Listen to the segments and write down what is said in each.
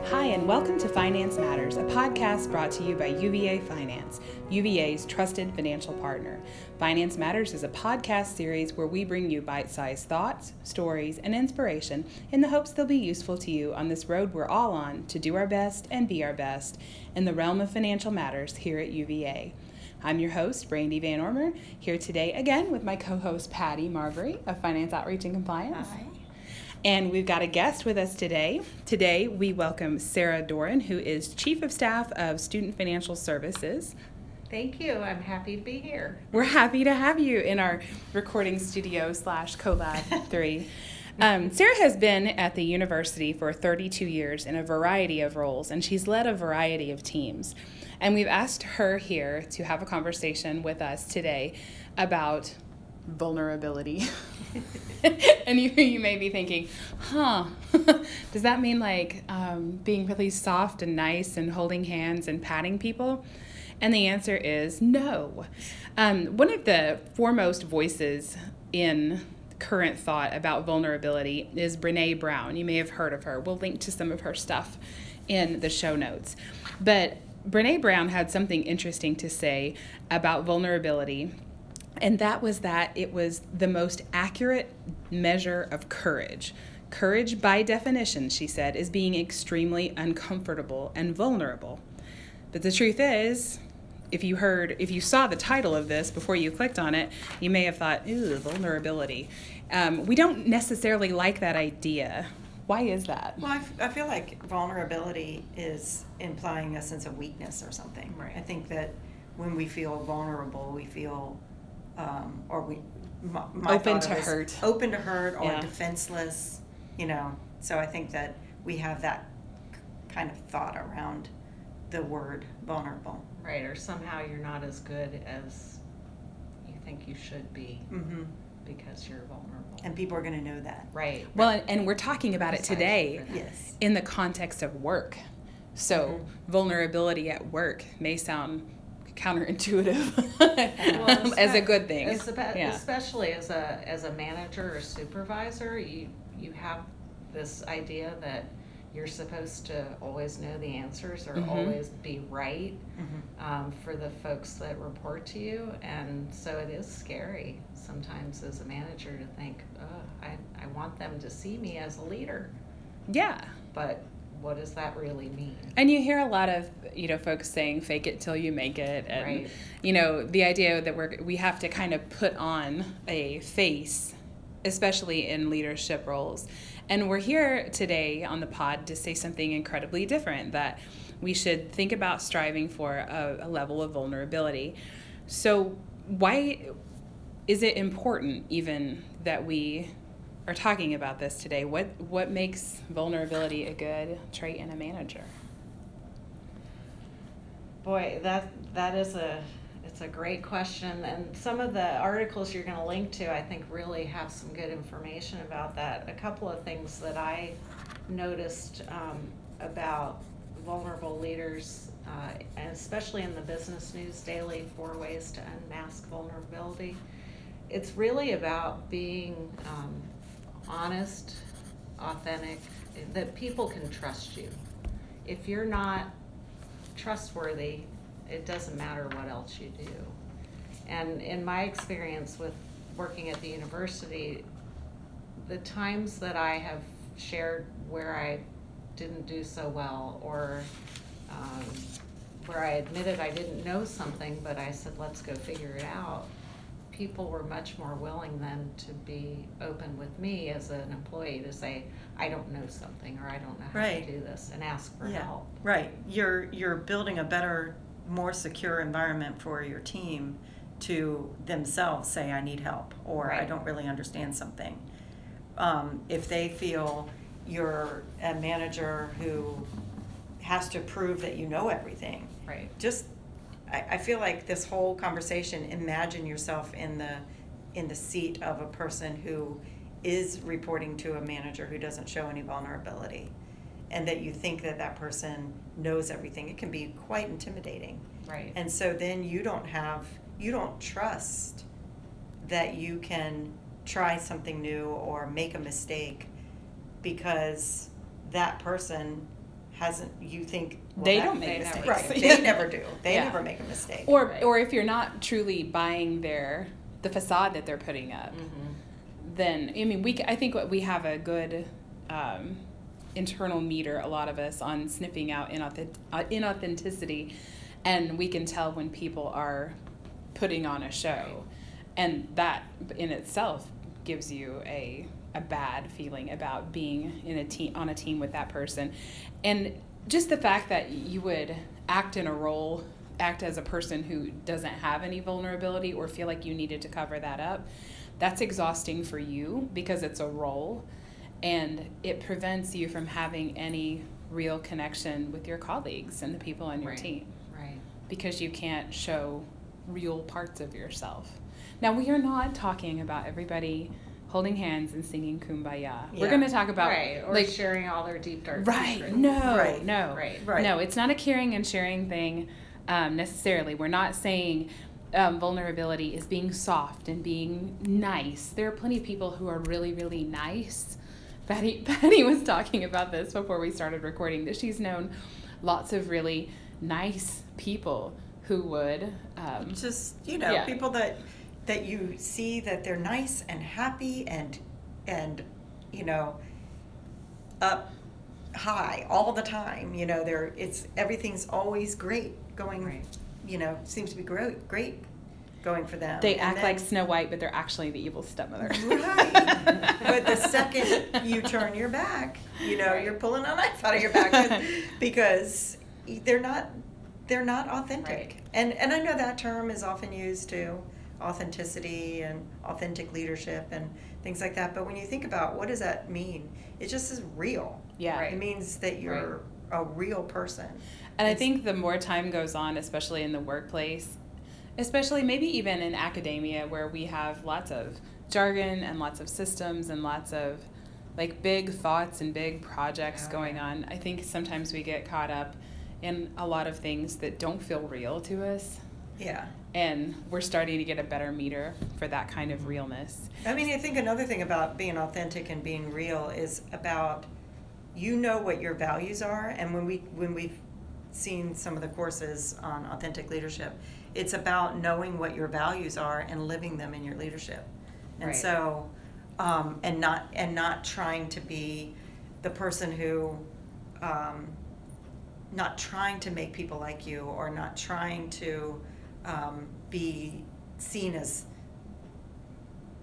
Hi, and welcome to Finance Matters, a podcast brought to you by UVA Finance, UVA's trusted financial partner. Finance Matters is a podcast series where we bring you bite sized thoughts, stories, and inspiration in the hopes they'll be useful to you on this road we're all on to do our best and be our best in the realm of financial matters here at UVA. I'm your host, Brandy Van Ormer, here today again with my co host, Patty Marbury of Finance Outreach and Compliance. Hi. And we've got a guest with us today. Today, we welcome Sarah Doran, who is Chief of Staff of Student Financial Services. Thank you. I'm happy to be here. We're happy to have you in our recording studio slash collab three. Um, Sarah has been at the university for 32 years in a variety of roles, and she's led a variety of teams. And we've asked her here to have a conversation with us today about vulnerability. and you, you may be thinking, huh, does that mean like um, being really soft and nice and holding hands and patting people? And the answer is no. Um, one of the foremost voices in current thought about vulnerability is Brene Brown. You may have heard of her. We'll link to some of her stuff in the show notes. But Brene Brown had something interesting to say about vulnerability and that was that it was the most accurate measure of courage. Courage, by definition, she said, is being extremely uncomfortable and vulnerable. But the truth is, if you heard, if you saw the title of this before you clicked on it, you may have thought, ooh, vulnerability. Um, we don't necessarily like that idea. Why is that? Well, I, f- I feel like vulnerability is implying a sense of weakness or something. Right. I think that when we feel vulnerable, we feel um, or we my, my Open to is hurt. open to hurt or Yeah. defenseless you know so i think that we have that kind of thought around the word vulnerable Right, or somehow you're not as good as you think you should be hmm because you're vulnerable. and people are going to know that right. Well, and, and we're talking about it today yes in the context of work. So, Mhm. vulnerability at work may sound counterintuitive Well, as a good thing. Yeah. Especially as a as a manager or supervisor, you you have this idea that you're supposed to always know the answers or Mhm. always be right hmm um, for the folks that report to you, and so it is scary sometimes as a manager to think, oh, I I want them to see me as a leader, Yeah. but what does that really mean? And you hear a lot of, you know, folks saying fake it till you make it and Right. you know, the idea that we're we have to kind of put on a face especially in leadership roles. And we're here today on the pod to say something incredibly different that we should think about striving for a, a level of vulnerability. So, why is it important even that we are talking about this today? What what makes vulnerability a good trait in a manager? Boy, that that is a it's a great question, and some of the articles you're going to link to, I think, really have some good information about that. A couple of things that I noticed um, about vulnerable leaders, uh, especially in the Business News Daily, four ways to unmask vulnerability. It's really about being um, honest, authentic, that people can trust you. If you're not trustworthy, it doesn't matter what else you do. And in my experience with working at the university, the times that I have shared where I didn't do so well or um, where I admitted I didn't know something, but I said, let's go figure it out, people were much more willing then to be open with me as an employee to say, I don't know something or I don't know how Right. to do this and ask for yeah help. right you're you're building a better more secure environment for your team to themselves say i need help or i don't really understand something um, if they feel you're a manager who has to prove that you know everything Right. just I, I feel like this whole conversation imagine yourself in the in the seat of a person who is reporting to a manager who doesn't show any vulnerability and that you think that that person knows everything it can be quite intimidating Right. and so then you don't have you don't trust that you can try something new or make a mistake because that person hasn't you think well, they that- don't make they mistakes. never- right they never do they Yeah. never make a mistake Or Right. or if you're not truly buying their the facade that they're putting up, Mhm. then I mean we c- I think what we have a good um, internal meter a lot of us on sniffing out inauthent- uh, inauthenticity and we can tell when people are putting on a show and that in itself gives you a a bad feeling about being in a team on a team with that person and just the fact that you would act in a role act as a person who doesn't have any vulnerability or feel like you needed to cover that up that's exhausting for you because it's a role and it prevents you from having any real connection with your colleagues and the people on your Right. team Right. because you can't show real parts of yourself. Now, we are not talking about everybody holding hands and singing kumbaya. We're going to talk about right. Or like sharing all their deep dark right, secrets. no, Right. no, Right. Right. no. It's not a caring and sharing thing um, necessarily. We're not saying um, vulnerability is being soft and being nice. There are plenty of people who are really, really nice. Patty, Patty was talking about this before we started recording that she's known lots of really nice people who would um, just you know Yeah. people that that you see that they're nice and happy and and you know up high all the time you know they're it's everything's always great going Right. you know seems to be great great going for them they And act then- like Snow White, but they're actually the evil stepmother. Right. but the second you turn your back, you know, Right. you're pulling a knife out of your back because they're not they're not authentic. Right. And and I know that term is often used too, authenticity and authentic leadership and things like that. But when you think about what does that mean? It just is real. Yeah. Right. It means that you're a real person. And I think the more time goes on, especially in the workplace, especially maybe even in academia where we have lots of jargon and lots of systems and lots of like big thoughts and big projects Oh, going on, I think sometimes we get caught up in a lot of things that don't feel real to us. Yeah. And we're starting to get a better meter for that kind of realness. I mean, I think another thing about being authentic and being real is about you know what your values are, and when we when we've seen some of the courses on authentic leadership, it's about knowing what your values are and living them in your leadership, and Right. so um, and not and not trying to be the person who. Um, not trying to make people like you or not trying to um, be seen as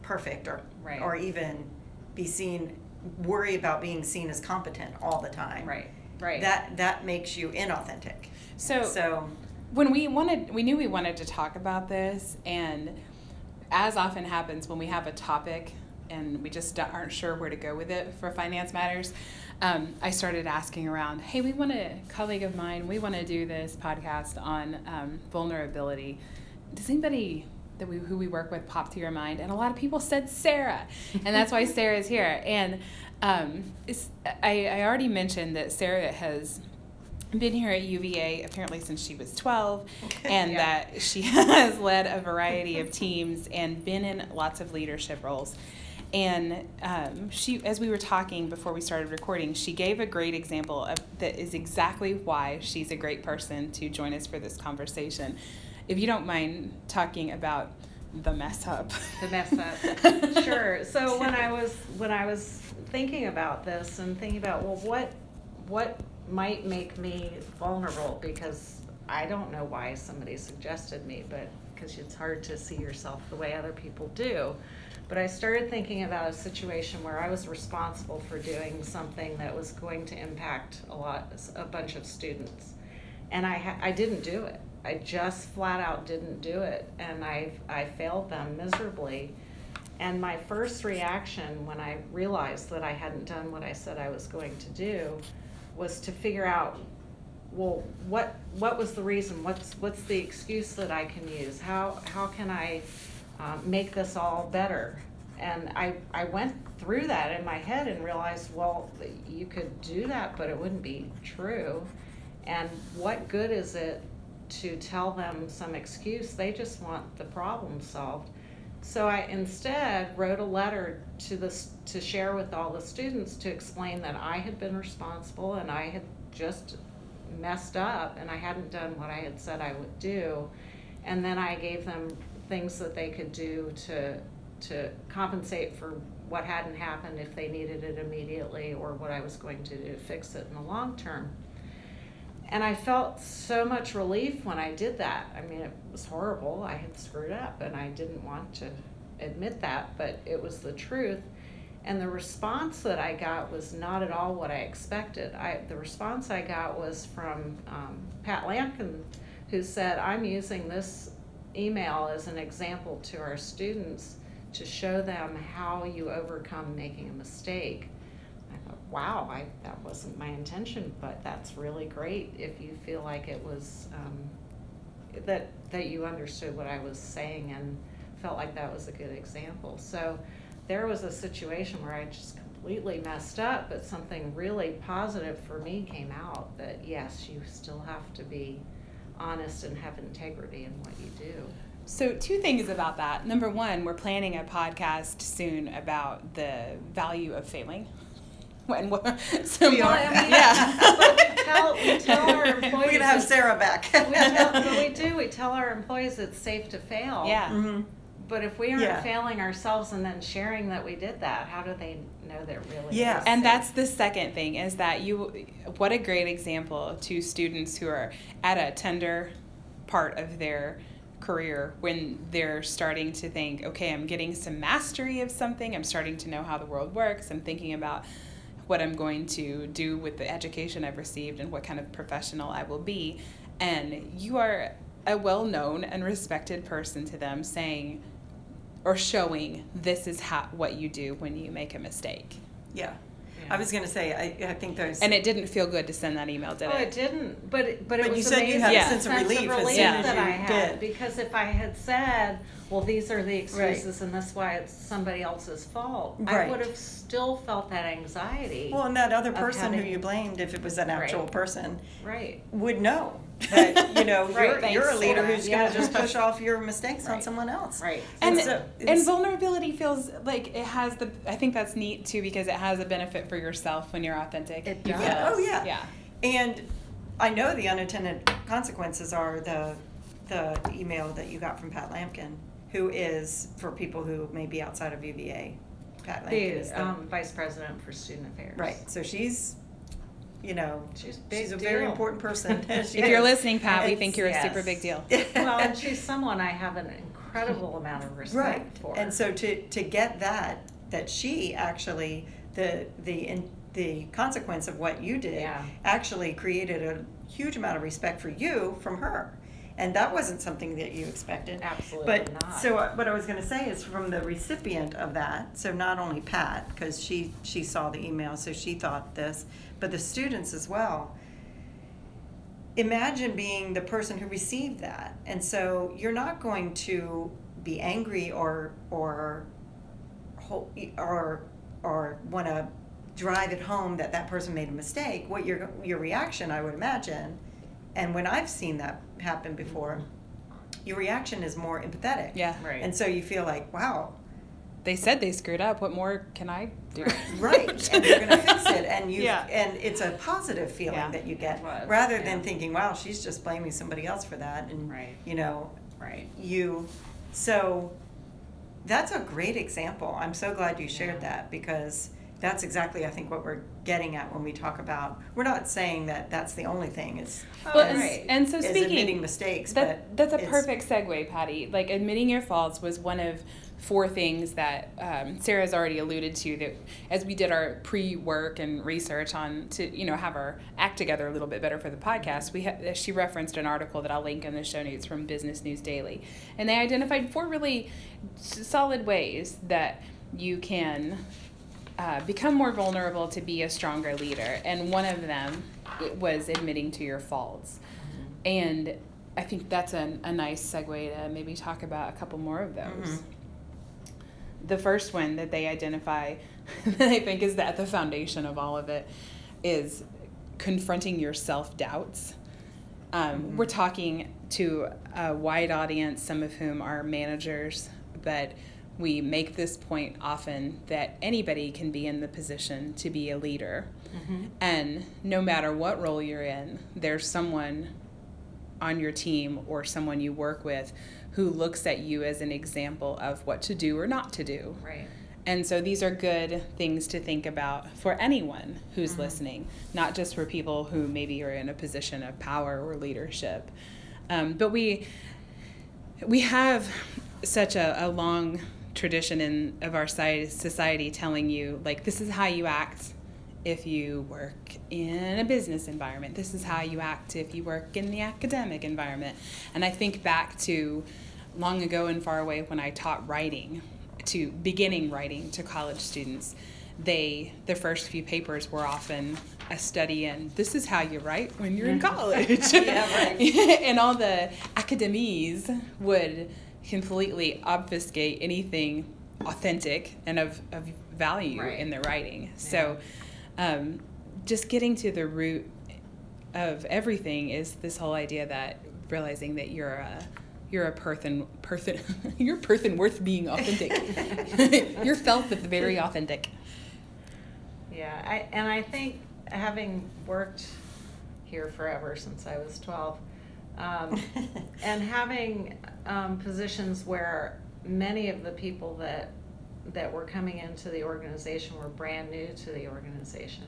perfect or Right. or even be seen worry about being seen as competent all the time Right. Right. that that makes you inauthentic So, so when we wanted we knew we wanted to talk about this and as often happens when we have a topic and we just aren't sure where to go with it for finance matters. Um, i started asking around hey we want a colleague of mine. We want to do this podcast on um, vulnerability. Does anybody that we, who we work with pop to your mind? And a lot of people said sarah and that's why sarah's here. And um, I, I already mentioned that sarah has been here at UVA apparently since she was 12, and Yeah. that she has led a variety of teams and been in lots of leadership roles. And um, she, as we were talking before we started recording, she gave a great example of that is exactly why she's a great person to join us for this conversation. If you don't mind talking about the mess up. the mess up. sure. So when I was when I was thinking about this and thinking about well what what might make me vulnerable because I don't know why somebody suggested me, but because it's hard to see yourself the way other people do. But I started thinking about a situation where I was responsible for doing something that was going to impact a lot, a bunch of students, and I ha- I didn't do it. I just flat out didn't do it, and I I failed them miserably. And my first reaction when I realized that I hadn't done what I said I was going to do was to figure out, well, what what was the reason? What's what's the excuse that I can use? How how can I um, make this all better? And I I went through that in my head and realized, well, you could do that, but it wouldn't be true. And what good is it to tell them some excuse? They just want the problem solved. So I instead wrote a letter to this to share with all the students to explain that I had been responsible and I had just messed up and I hadn't done what I had said I would do. And then I gave them things that they could do to to compensate for what hadn't happened if they needed it immediately or what I was going to do to fix it in the long term. And I felt so much relief when I did that. I mean, it was horrible. I had screwed up and I didn't want to admit that, but it was the truth. And the response that I got was not at all what I expected. I, the response I got was from um, Pat Lampkin, who said, I'm using this email as an example to our students to show them how you overcome making a mistake. I thought, wow, I, that wasn't my intention, but that's really great if you feel like it was um, that that you understood what I was saying and felt like that was a good example. So there was a situation where I just completely messed up, but something really positive for me came out that yes, you still have to be honest and have integrity in what you do. So, two things about that. Number one, we're planning a podcast soon about the value of failing. When so we are. yeah. we, tell, we tell our employees. We're gonna have Sarah back. we tell, but we do. We tell our employees it's safe to fail. Yeah. Mm-hmm. But if we aren't Yeah. failing ourselves and then sharing that we did that, how do they know that really? Yeah. is And safe? that's the second thing is that you, what a great example to students who are at a tender part of their career when they're starting to think, okay, I'm getting some mastery of something, I'm starting to know how the world works, I'm thinking about what I'm going to do with the education I've received and what kind of professional I will be. And you are a well known and respected person to them saying, or showing this is how, what you do when you make a mistake. Yeah. Yeah. I was gonna say, I, I think there's. And it didn't feel good to send that email, did Oh, it? it didn't. But it, but it But was you said you amazing had a the sense of relief as relief soon as that you I had did. because if I had said, "Well, these are the excuses, and that's why it's somebody else's fault," I would have still felt that anxiety. Well, and that other of person who you blamed, if it was an actual Right. person, right. would know that, you know, Right, you're, you're a leader Sarah. who's gonna just push off your mistakes on someone else. Right. and And so and vulnerability feels like it has the. I think that's neat too because it has a benefit for yourself when you're authentic. It does. Yeah, oh yeah. Yeah. And I know the unintended consequences are the, the email that you got from Pat Lampkin, who is, for people who may be outside of UVA, Pat Lampkin is The um, vice president for student affairs. right, so she's, you know, She's a she's a very important person. If you're listening, Pat, we think you're a yes. super big deal. well, and she's someone I have an incredible amount of respect Right, for. and so to, to get that, that she actually, the, the, in- the consequence of what you did Yeah. actually created a huge amount of respect for you from her. And that wasn't something that you expected. Absolutely But, not. so uh, what I was gonna say is from the recipient of that, so not only Pat, because she, she saw the email, so she thought this, but the students as well. Imagine being the person who received that, and so you're not going to be angry or, or, or, or wanna drive it home that that person made a mistake. What your, your reaction, I would imagine, and when I've seen that happen before, your reaction is more empathetic. Yeah. Right. And so you feel like, wow, They said they screwed up. What more can I do? right, and you're gonna fix it, and you, Yeah. and it's a positive feeling Yeah. that you get, rather yeah. than thinking, wow, she's just blaming somebody else for that, and, Right. you know, right. you, so, that's a great example, I'm so glad you shared Yeah. that, because that's exactly, I think, what we're getting at when we talk about, we're not saying that that's the only thing, it's, Well, is- and, right. and so is speaking, admitting mistakes, that, but that's a perfect segue, Patty. Like admitting your faults was one of four things that um, Sarah's already alluded to. That as we did our pre-work and research on to you know have our act together a little bit better for the podcast, we ha- she referenced an article that I'll link in the show notes from Business News Daily, and they identified four really solid ways that you can uh, become more vulnerable to be a stronger leader. And one of them was admitting to your faults. And I think that's a, a nice segue to maybe talk about a couple more of those. Mhm. The first one that they identify, that I think is at the foundation of all of it, is confronting your self doubts. Um, Mhm. We're talking to a wide audience, some of whom are managers, but we make this point often that anybody can be in the position to be a leader. Mm-hmm. And no matter what role you're in, there's someone on your team or someone you work with who looks at you as an example of what to do or not to do. Right. And so these are good things to think about for anyone who's mm-hmm. listening, not just for people who maybe are in a position of power or leadership. Um, but we we have such a, a long tradition in of our society telling you like this is how you act if you work in a business environment. This is how you act if you work in the academic environment. And I think back to long ago and far away when I taught writing to beginning writing to college students. They the first few papers were often a study in this is how you write when you're in college. yeah, and all the academese would completely obfuscate anything authentic and of, of value right. in their writing. Yeah. So um, just getting to the root of everything is this whole idea that realizing that you're a you're a person person you're a person worth being authentic. you're felt with very authentic. Yeah, I, and I think having worked here forever since I was 12, um, and having um, positions where many of the people that that were coming into the organization were brand new to the organization.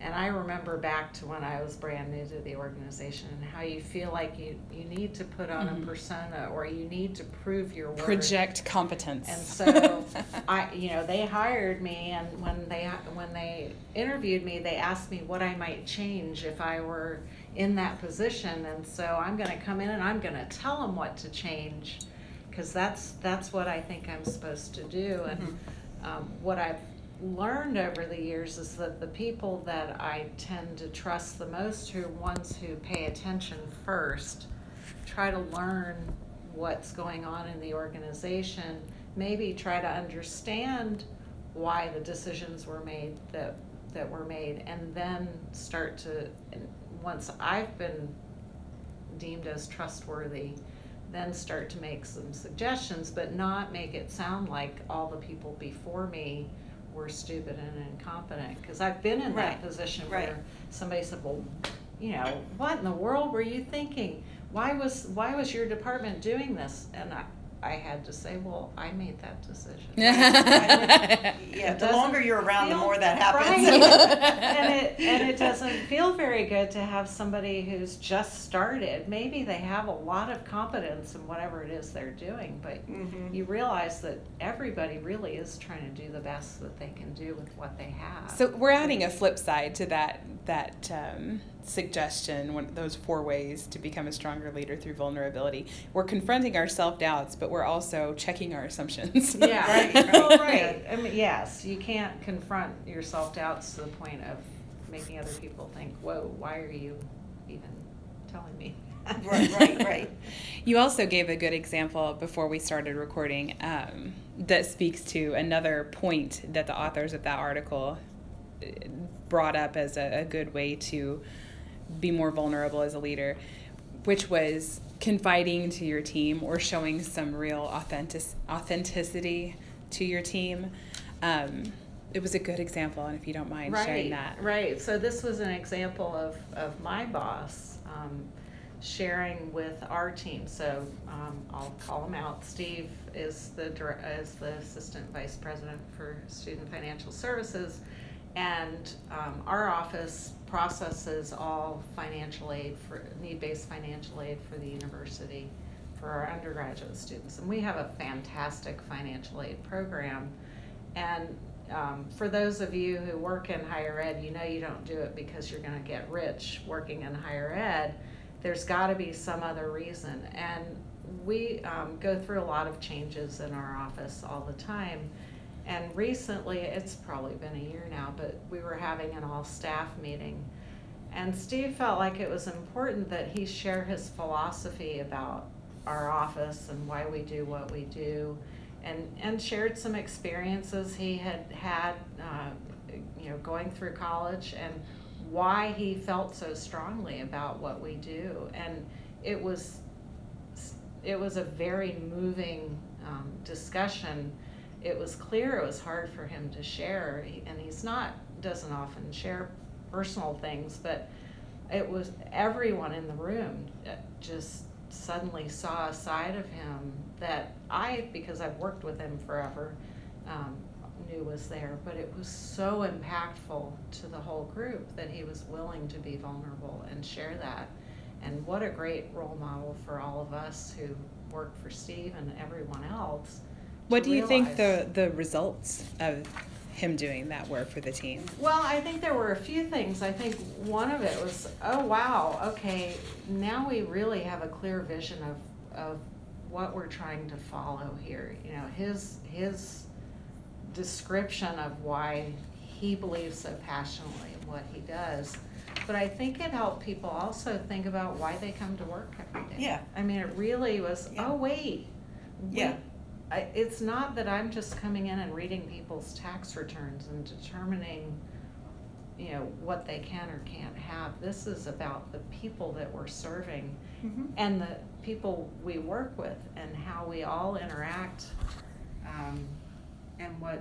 And I remember back to when I was brand new to the organization and how you feel like you, you need to put on mm-hmm. a persona or you need to prove your worth. Project competence. And so I you know, they hired me and when they when they interviewed me, they asked me what I might change if I were in that position and so I'm going to come in and I'm going to tell them what to change because that's that's what I think I'm supposed to do. And mm-hmm. um, what I've learned over the years is that the people that I tend to trust the most, who are ones who pay attention first, try to learn what's going on in the organization, maybe try to understand why the decisions were made that that were made, and then start to once I've been deemed as trustworthy then start to make some suggestions, but not make it sound like all the people before me were stupid and incompetent. Because I've been in right. that position right. where somebody said, "Well, you know, what in the world were you thinking? Why was why was your department doing this?" And I, I had to say, well, I made that decision. yeah, the longer you're around, the more that happens. Right. and it and it doesn't feel very good to have somebody who's just started. Maybe they have a lot of competence in whatever it is they're doing, but mm-hmm. you realize that everybody really is trying to do the best that they can do with what they have. So we're adding a flip side to that that um, suggestion, one, those four ways to become a stronger leader through vulnerability. We're confronting our self doubts, but we're also checking our assumptions. yeah, right. well, right. I mean, yes, you can't confront your self doubts to the point of making other people think, "Whoa, why are you even telling me?" right, right, right. You also gave a good example before we started recording um, that speaks to another point that the authors of that article uh, brought up as a, a good way to be more vulnerable as a leader, which was confiding to your team or showing some real authentic, authenticity to your team. Um, it was a good example, and if you don't mind right, sharing that. Right. So this was an example of, of my boss um, sharing with our team. So um, I'll call him out. Steve is the is the assistant vice president for student financial services, and um, our office processes all financial aid for need-based financial aid for the university for our undergraduate students. And we have a fantastic financial aid program. And um, for those of you who work in higher ed, you know you don't do it because you're going to get rich working in higher ed. There's got to be some other reason. And we um, go through a lot of changes in our office all the time. And recently, it's probably been a year now, but we were having an all staff meeting. And Steve felt like it was important that he share his philosophy about our office and why we do what we do, and, and shared some experiences he had had, uh, you know, going through college and why he felt so strongly about what we do. And it was, it was a very moving um, discussion, it was clear it was hard for him to share, and he's not, doesn't often share personal things, but it was, everyone in the room uh, just suddenly saw a side of him that I, because I've worked with him forever, um, knew was there, but it was so impactful to the whole group that he was willing to be vulnerable and share that. And what a great role model for all of us who work for Steve and everyone else. What do you think the the results of him doing that were for the team? Well, I think there were a few things. I think one of it was, oh wow, okay, now we really have a clear vision of of what we're trying to follow here. You know, his his description of why he believes so passionately in what he does. But I think it helped people also think about why they come to work every day. Yeah. I mean, it really was, Yeah. oh wait. Yeah. Wait, I, it's not that I'm just coming in and reading people's tax returns and determining, you know, what they can or can't have. This is about the people that we're serving Mhm. and the people we work with and how we all interact, um, and what,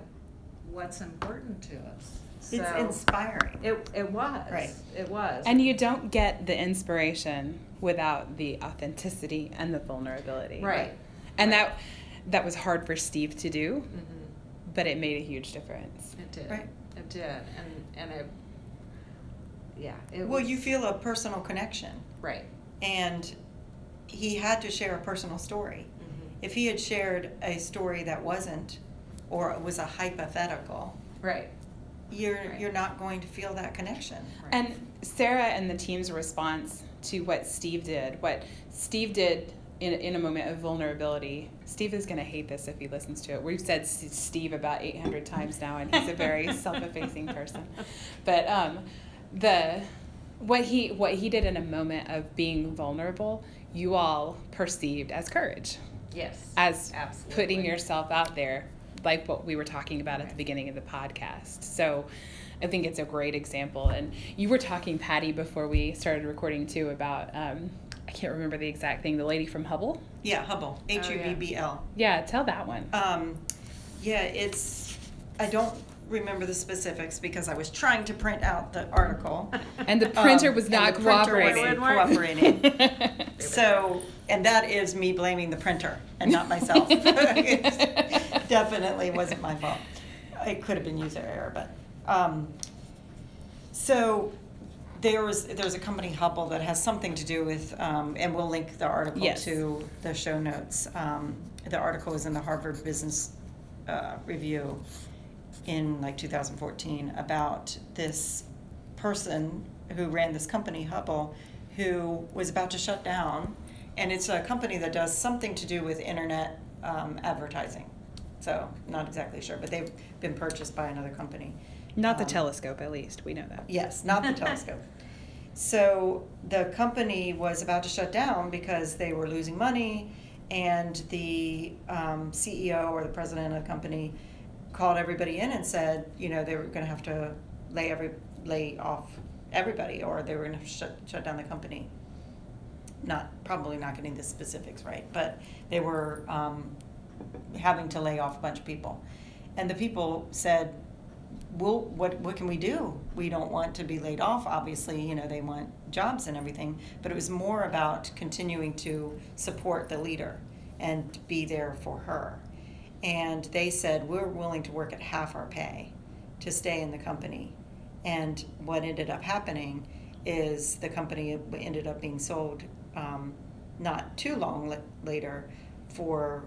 what's important to us. It's inspiring. It, it was. Right. It was. And you don't get the inspiration without the authenticity and the vulnerability. Right. And Right. that that was hard for Steve to do, Mhm. but it made a huge difference. It did. Right. It did. And, and it, yeah, it Well, was- you feel a personal connection, Right. and he had to share a personal story. Mhm. If he had shared a story that wasn't, or was a hypothetical, Right. you're Right. you're not going to feel that connection. Right. And Sarah and the team's response to what Steve did, what Steve did in, in a moment of vulnerability, Steve is going to hate this if he listens to it. We've said Steve about 800 times now, and he's a very self-effacing person. But um, the what he what he did in a moment of being vulnerable, you all perceived as courage, Yes. as Absolutely. putting yourself out there, like what we were talking about at the beginning of the podcast. So I think it's a great example. And you were talking, Patty, before we started recording too, about um, I can't remember the exact thing. The lady from Hubble. Yeah, Hubble, H U B B L. Yeah, tell that one. Um, yeah, it's. I don't remember the specifics because I was trying to print out the article. And the printer Um, was and not the printer cooperating. wasn't cooperating. So, and that is me blaming the printer and not myself. Definitely wasn't my fault. It could have been user error, but, um, so there was, there's a company Hubble that has something to do with, um, and we'll link the article Yes. to the show notes. Um, the article is in the Harvard Business, uh, Review in like 2014 about this person who ran this company, Hubble, who was about to shut down. And it's a company that does something to do with internet um, advertising. So, not exactly sure, but they've been purchased by another company. Not the Um, telescope, at least. We know that. Yes, not the telescope. So the company was about to shut down because they were losing money, and the um, CEO or the president of the company called everybody in and said, you know, they were going to have to lay every lay off everybody, or they were going to shut shut down the company. Not probably not getting the specifics right, but they were um, having to lay off a bunch of people, and the people said, well, what, what can we do? We don't want to be laid off, obviously, you know, they want jobs and everything, but it was more about continuing to support the leader and be there for her. And they said, we're willing to work at half our pay to stay in the company. And what ended up happening is the company ended up being sold um, not too long later for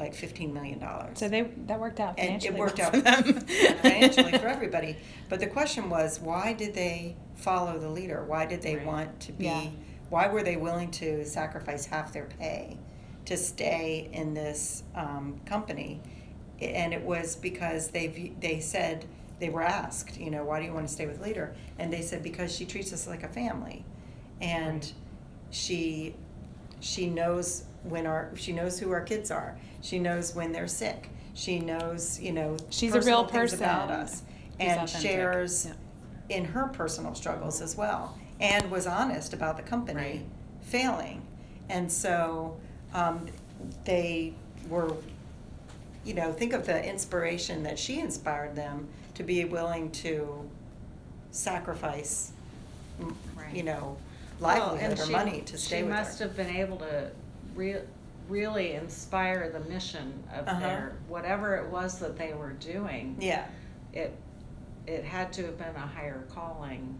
like $15 million. So they that worked out And financially. it worked out for them. financially for everybody. But the question was, why did they follow the leader? Why did they Right. want to be? Yeah. Why were they willing to sacrifice half their pay to stay in this um, company? And it was because they they said they were asked, you know, why do you want to stay with leader? And they said because she treats us like a family, and Right. she she knows when our she knows who our kids are. She knows when they're sick. She knows, you know, She's a real things about person us, and shares Yeah. in her personal struggles as well, and was honest about the company Right. failing, and so um, they were you know, think of the inspiration that she inspired them to be willing to sacrifice, Right. you know, Well, livelihood and or she- money to stay with She must her. have been able to rea- really inspire the mission of Uh-huh. their, whatever it was that they were doing. Yeah, It, it had to have been a higher calling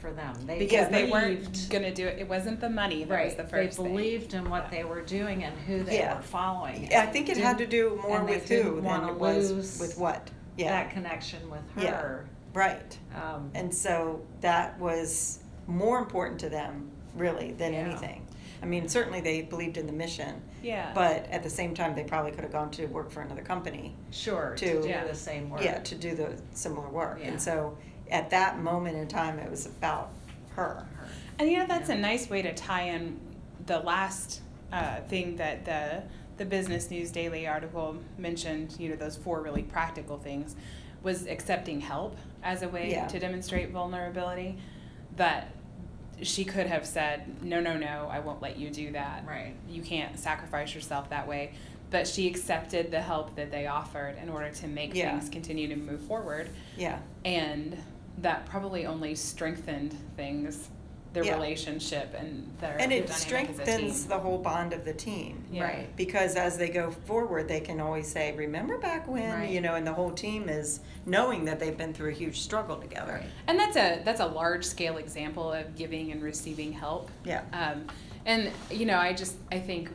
for them. They because they weren't going to do it. It wasn't the money that was Right, the they first thing. believed in what they were doing and who they Yeah. were following. Yeah, I think it had to do more with who than it was with what. Yeah, That connection with her. Yeah. right. Um, And so that was more important to them, really, than Yeah. anything. I mean, certainly they believed in the mission, Yeah. but at the same time, they probably could have gone to work for another company. Sure, to to- do Yeah. the same work. Yeah, to do the similar work. Yeah. And so at that moment in time, it was about her. Her. And you know that's Yeah. a nice way to tie in the last uh, thing that the the Business News Daily article mentioned. You know those four really practical things was accepting help as a way Yeah. to demonstrate vulnerability. That she could have said, "No, no, no, I won't let you do that. Right. You can't sacrifice yourself that way." But she accepted the help that they offered in order to make Yeah. things continue to move forward Yeah, and that probably only strengthened things their Yeah. relationship and their and it dynamic as a strengthens the whole bond of the team. Yeah. Right. Because as they go forward, they can always say, remember back when, Right. you know, and the whole team is knowing that they've been through a huge struggle together. Right. and that's a that's a large scale example of giving and receiving help Yeah. um, and you know i just i think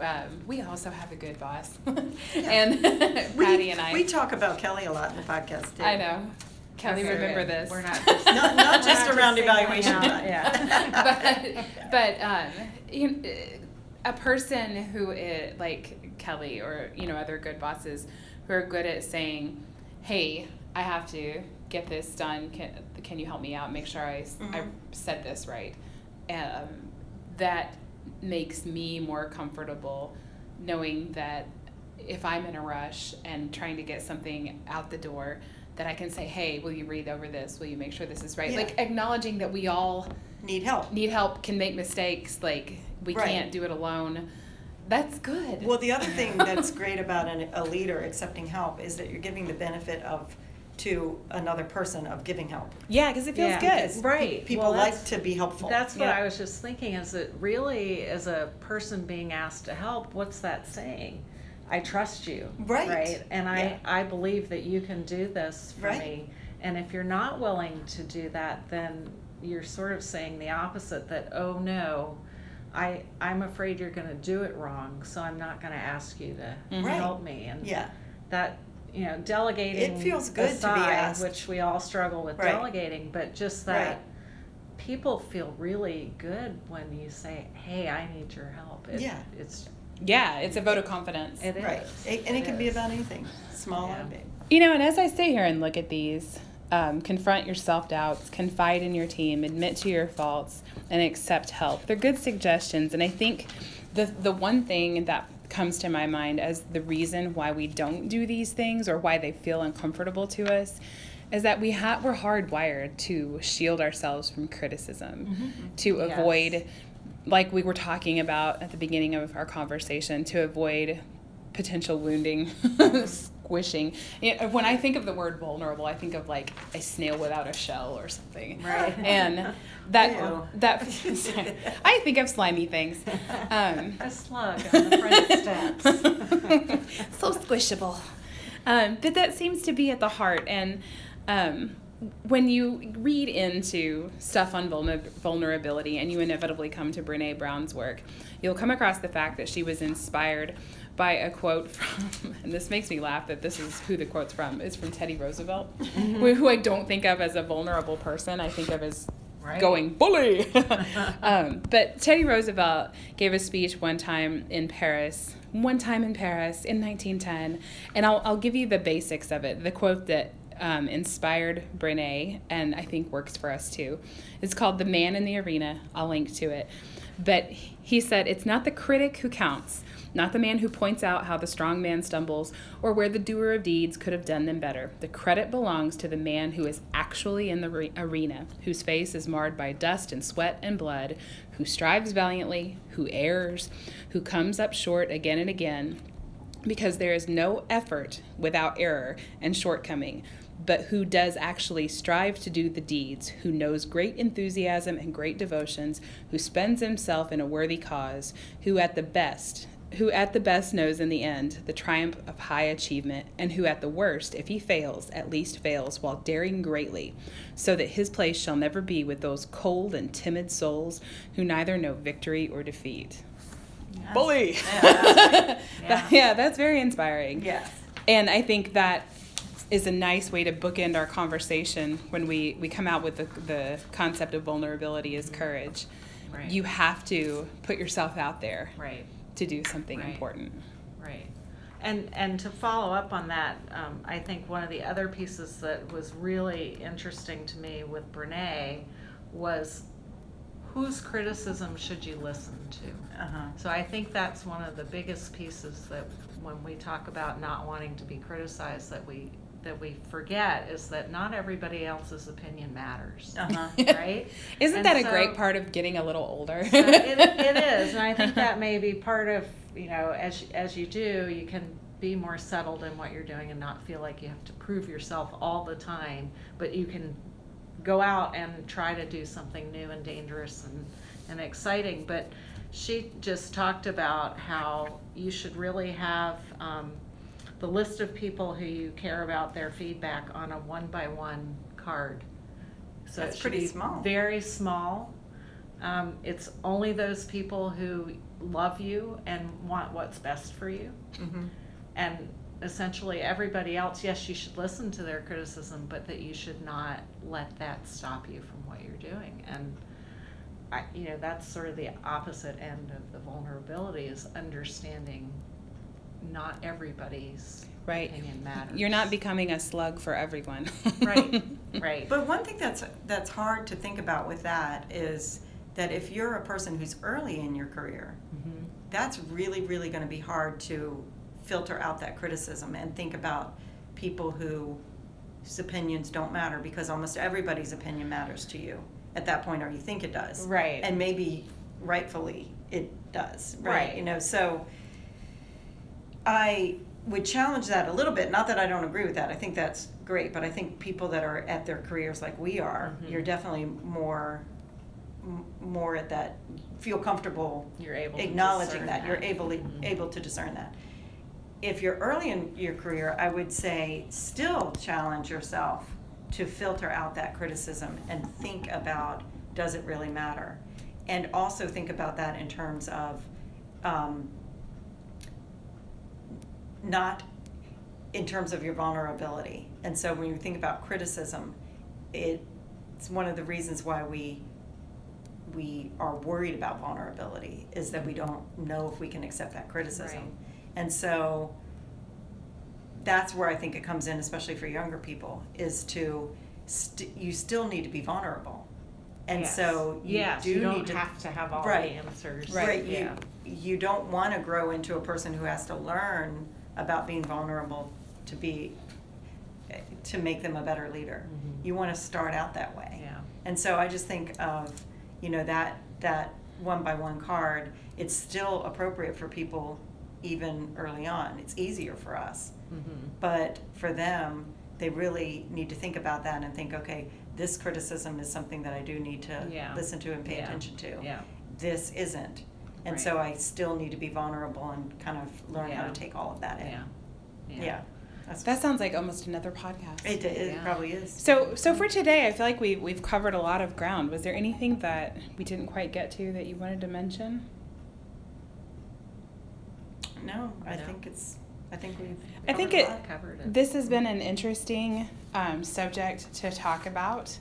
um, we also have a good boss and We- patty and i We talk about Kelly a lot in the podcast too. i know kelly That's remember good. this We're not just. Not- not we're just around singling evaluation out- time. Yeah. but but um, you, a person who is like Kelly or you know other good bosses who are good at saying, "Hey, I have to get this done. Can can you help me out? Make sure I, s- I Mhm. said this right." Um, that makes me more comfortable knowing that if I'm in a rush and trying to get something out the door, that I can say, "Hey, will you read over this? Will you make sure this is right?" Yeah. Like acknowledging that we all Need help. need help, can make mistakes, like we Right. can't do it alone. That's good. Well, the other thing that's great about an, a leader accepting help is that you're giving the benefit of to another person of giving help. yeah, because it feels Yeah. Because good. Right. People Well, like to be helpful. That's what Yeah. I was just thinking, is that really, as a person being asked to help, what's that saying? I trust you. Right. Right? And I, Yeah. I believe that you can do this for Right. me. And if you're not willing to do that, then you're sort of saying the opposite that, oh no, I, I'm afraid you're gonna do it wrong, so I'm not gonna ask you to Mhm. Help me. And yeah. that you know delegating it feels good to be asked. which we all struggle with Right. delegating but just that Right. people feel really good when you say hey i need your help it, Yeah. it's Yeah, it's a vote of confidence. it is Right. It- and it, can be about anything, small Yeah. and big. You know, and as I sit here and look at these, um, confront your self doubts, confide in your team, admit to your faults, and accept help. They're good suggestions, and I think the the one thing that comes to my mind as the reason why we don't do these things or why they feel uncomfortable to us is that we have we're hardwired to shield ourselves from criticism, to Yes. avoid like we were talking about at the beginning of our conversation to avoid potential wounding, squishing. You know, when I think of the word vulnerable, I think of like a snail without a shell or something. Right. And that Ew. that I think of slimy things. Um, a slug on the front steps so squishable. Um, but that seems to be at the heart. And um, when you read into stuff on vulner- vulnerability and you inevitably come to Brene Brown's work, you'll come across the fact that she was inspired by a quote from, and this makes me laugh that this is who the quote's from. is from Teddy Roosevelt, who, who I don't think of as a vulnerable person. I think of as Right. going bully. um, but Teddy Roosevelt gave a speech one time in Paris, one time in Paris in 1910, and I'll, I'll give you the basics of it. The quote that um, inspired Brene and I think works for us too. It's called The Man in the Arena. I'll link to it. But he said, It's not the critic who counts, not the man who points out how the strong man stumbles or where the doer of deeds could have done them better. The credit belongs to the man who is actually in the re- arena, whose face is marred by dust and sweat and blood, who strives valiantly, who errs, who comes up short again and again, because there is no effort without error and shortcoming, but who does actually strive to do the deeds, who knows great enthusiasm and great devotions, who spends himself in a worthy cause, who at the best who at the best knows in the end the triumph of high achievement, and who at the worst, if he fails, at least fails while daring greatly, so that his place shall never be with those cold and timid souls who neither know victory or defeat. Yes. Bully! Yeah, that's Yeah. yeah, that's very inspiring. Yes. And I think that is a nice way to bookend our conversation when we, we come out with the, the concept of vulnerability as courage. Right. You have to put yourself out there Right. to do something Right. important. Right. And, and to follow up on that, um, I think one of the other pieces that was really interesting to me with Brene was whose criticism should you listen to? Uh-huh. So I think that's one of the biggest pieces that when we talk about not wanting to be criticized, that we, that we forget is that not everybody else's opinion matters. Uh-huh. Right? Isn't And that a so- great part of getting a little older? so it, it is, and I think that may be part of you know as as you do, you can be more settled in what you're doing and not feel like you have to prove yourself all the time, but you can go out and try to do something new and dangerous and and exciting. But she just talked about how you should really have um, the list of people who you care about their feedback on a one by one card. So That's it should pretty small. Very small. Um, it's only those people who love you and want what's best for you. Mhm. And essentially, everybody else, yes, you should listen to their criticism, but that you should not let that stop you from what you're doing. And I, you know, that's sort of the opposite end of the vulnerability is understanding not everybody's Right. opinion matters. You're not becoming a slug for everyone. right, right. But one thing that's that's hard to think about with that is that if you're a person who's early in your career, Mhm. that's really really going to be hard to filter out that criticism and think about people who whose opinions don't matter because almost everybody's opinion matters to you at that point or you think it does Right. and maybe rightfully it does right, Right. you know so i would challenge that a little bit not that i don't agree with that i think that's great but i think people that are at their careers like we are Mhm. you're definitely more m- more at that feel comfortable You're able acknowledging discern that. you're able Mhm. able to discern that if you're early in your career i would say still challenge yourself to filter out that criticism and think about does it really matter and also think about that in terms of um, not in terms of your vulnerability and so when you think about criticism it, it's one of the reasons why we we are worried about vulnerability is that we don't know if we can accept that criticism. Right. And so that's where I think it comes in, especially for younger people, is to st- you still need to be vulnerable. And Yes. so you yes, do you don't need to have to have all Right. the answers. right, Yeah. you you don't want to grow into a person who has to learn about being vulnerable to be to make them a better leader. Mhm. You want to start out that way. Yeah. And so I just think of, you know, that that one by one card, it's still appropriate for people even early on. It's easier for us. Mhm. But for them, they really need to think about that and think, okay, this criticism is something that I do need to Yeah. listen to and pay Yeah. attention to. Yeah. This isn't. And so I still need to be vulnerable and kind of learn how to take all of that in. Yeah. Yeah. That's, that sounds like almost another podcast. it, it Yeah. probably is. So, so for today, I feel like we we've covered a lot of ground. Was there anything that we didn't quite get to that you wanted to mention? No, I No. think it's, I think we've. I think it. Covered it. This has been an interesting um, subject to talk about,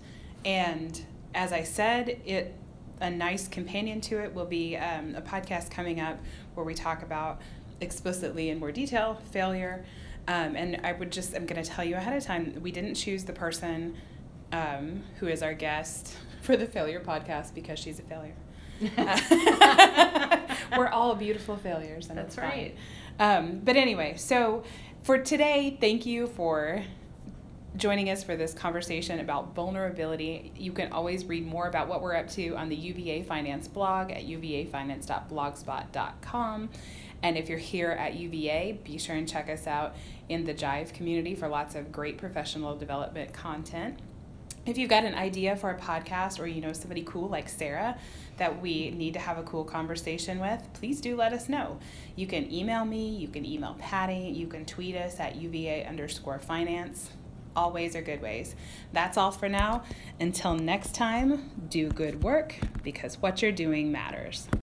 and as I said, it a nice companion to it will be um, a podcast coming up where we talk about explicitly in more detail failure. Um, and I would just I'm going to tell you ahead of time we didn't choose the person um, who is our guest for the failure podcast because she's a failure. We're all beautiful failures. And That's right. Um, but anyway, so for today, thank you for joining us for this conversation about vulnerability. You can always read more about what we're up to on the UVA Finance blog at uvafinance.blogspot.com. And if you're here at UVA, be sure and check us out in the Jive community for lots of great professional development content. If you've got an idea for a podcast or you know somebody cool like Sarah that we need to have a cool conversation with, please do let us know. You can email me, you can email Patty, you can tweet us at UVA underscore finance. All ways are good ways. That's all for now. Until next time, do good work because what you're doing matters.